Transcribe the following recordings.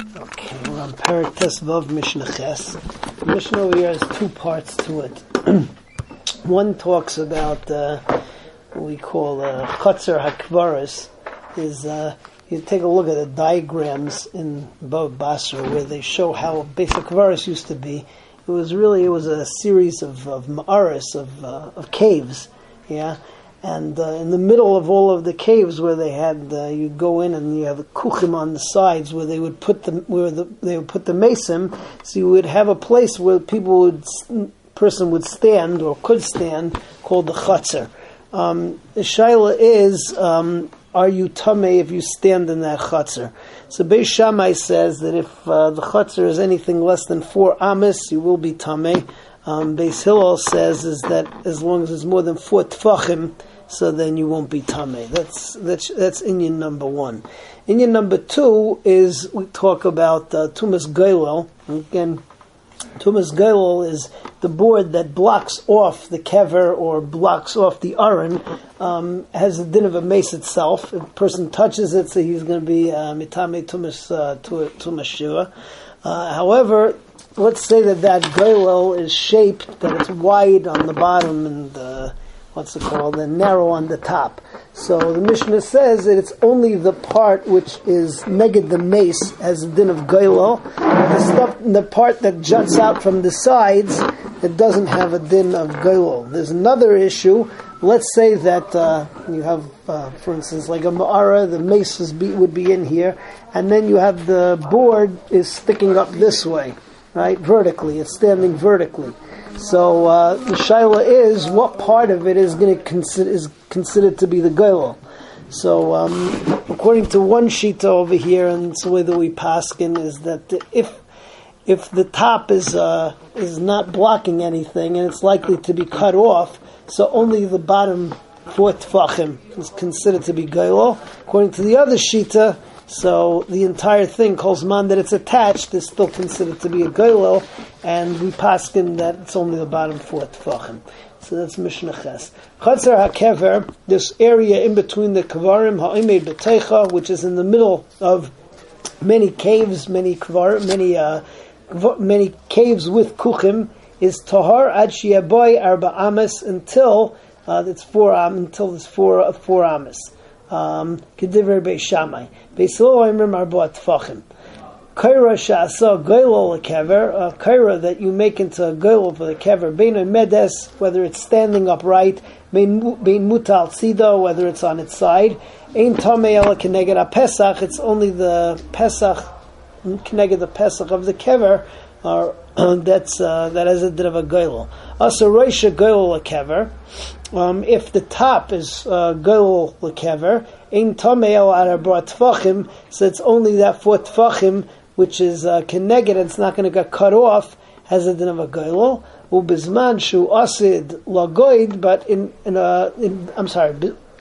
Okay, we're on Parak Tesvav Mishnah Ches. The Mishnah over here has two parts to it. One talks about uh, what we call uh, HaKvaris, is uh, you take a look at the diagrams in Bava Basra where they show how basic Kvaris used to be. It was really, it was a series of, of ma'aris, of, uh, of caves, yeah, and uh, in the middle of all of the caves where they had, uh, you go in and you have a kuchim on the sides where they would put the where the, they would put the mason. So you would have a place where people would person would stand or could stand called the chutzner. Um, the shaila is, um, are you tamei if you stand in that chutzner? So Beis Shammai says that if uh, the chutzner is anything less than four amis, you will be tamei. Um, Beis Hillel says is that as long as it's more than four tfachim, so then you won't be tame. That's that's that's Inyan number one. Inyan number two is we talk about uh, Tumas Gailel. Again, Tumas Gailel is the board that blocks off the kever or blocks off the aron. Um, has the din of a mace itself. If a person touches it, so he's going to be uh, mitame tumas uh, tumas shiva. Uh, however, let's say that that Gailel is shaped that it's wide on the bottom and uh, what's it called, and narrow on the top. So the Mishnah says that it's only the part which is neged the mace as a din of goylo. The stuff, the part that juts out from the sides, it doesn't have a din of goylo. There's another issue. Let's say that uh, you have, uh, for instance, like a ma'ara, the mace be, would be in here, and then you have the board is sticking up this way, right, vertically. It's standing vertically. So uh, the shaila is what part of it is going to consider is considered to be the goyel. So um, according to one shita over here, and it's the way that we paskin is that if if the top is uh, is not blocking anything and it's likely to be cut off, so only the bottom four tfachim is considered to be goyel. According to the other shita, so the entire thing, kol zman that it's attached, is still considered to be a goylel, and we paskin that it's only the bottom four tefachim. So that's Mishnah Ches. Chatzar HaKever, this area in between the Kavarim, Ha'imed B'Teicha, which is in the middle of many caves, many Kavarim, many, uh, many caves with Kuchim, is Tahar Ad Shiaboy Arba Ames until uh, it's four um, until it's four four Ames. Um, Kediver Beis Shammai. Beis Hillel Arba Tfachim. Kaira sha'asa goylol kever, a kaira that you make into a goylol for the kever, bein medes, whether it's standing upright, bein mutal tzida, whether it's on its side, ein tamei ela a pesach, it's only the pesach, keneged the pesach of the kever, or that's uh, that has a bit of a goylol. Asa roisha goylol kever, um, if the top is uh, goylol kever, ein tamei ela arba tfachim, so it's only that four tfachim which is uh, keneged, it's not going to get cut off, has a din of a goylol. Ubizman shu asid lagoid, but in, in a, in, I'm sorry,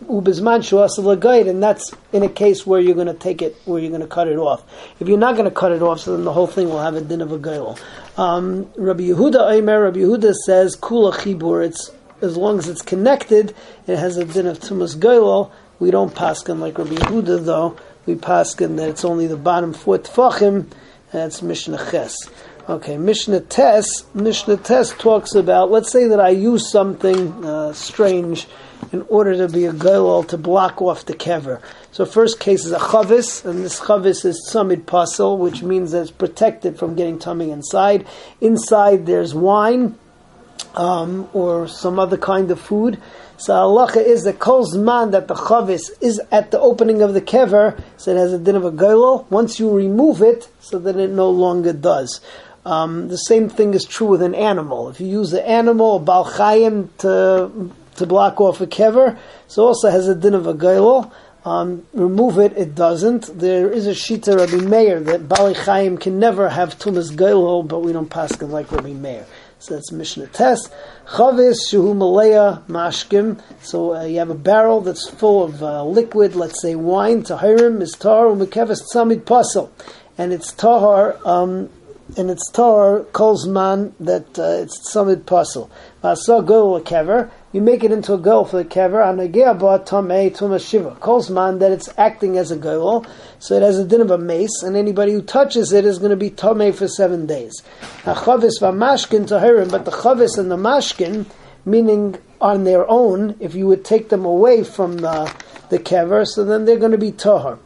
ubizman shu asid lagoid, and that's in a case where you're going to take it, where you're going to cut it off. If you're not going to cut it off, so then the whole thing will have a din of a goylol. Um, Rabbi Yehuda Aimer, Rabbi Yehuda says kula chibur. It's as long as it's connected, it has a din of tumas goylol. We don't paskin like Rabbi Yehuda though we paskin that it's only the bottom four tefachim. That's Mishnah Ches. Okay, Mishnah Tes. Mishnah Tes talks about. Let's say that I use something uh, strange in order to be a goylol to block off the kever. So first case is a chavis, and this chavis is tzamid pasul, which means that it's protected from getting tamei inside. Inside there's wine um, or some other kind of food. So halacha is that kol man that the chavis is at the opening of the kever, so it has a din of a goylol. Once you remove it, so that it no longer does. Um, the same thing is true with an animal. If you use the animal, balchayim, to to block off a kever, so also has a din of a goylol. Um, remove it, it doesn't. There is a shita Rabbi Meir that Bali Chaim can never have tumas goylol, but we don't paskin like Rabbi Meir. So that's Mishnah Tes. Chavis Shuhu Malaya Mashkim. So uh, you have a barrel that's full of uh, liquid, let's say wine, Tahirim, Mistar, Umekevis Tzamid Pasel. And it's Tahar um, and it's tar kolzman that uh, it's tzamid pasul. Vasa goel a kever, you make it into a goel for the kever, and agea ba tamei tuma shiva. Kolzman that it's acting as a goel, so it has a din of a mace, and anybody who touches it is going to be tamei for seven days. A chavis v'mashkin tahirim, but the chavis and the mashkin, meaning on their own, if you would take them away from the, the kever, so then they're going to be tahar.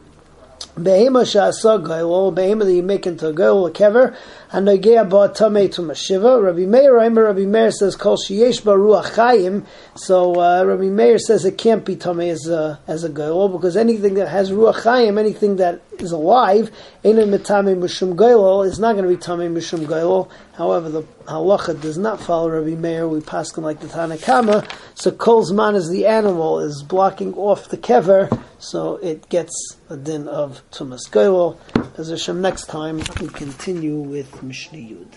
Behema sha'asa goel, behema that you make into a goel, a kever, and nogea ba tamei to mashiva. Rabbi Meir, Rabbi Meir says, kol sheyesh ba ruach chayim, so uh, Rabbi Meir says it can't be tamei as a, as a goel, because anything that has ruach chayim, anything that is alive, einin metame mushum goel, is not going to be tamei mushum goel. However, the halacha does not follow Rabbi Meir. We paskin like the Tanakama. So kol zman is the animal is blocking off the kever, so it gets a din of tumas goel. As Hashem, next time we continue with Mishnah Yud.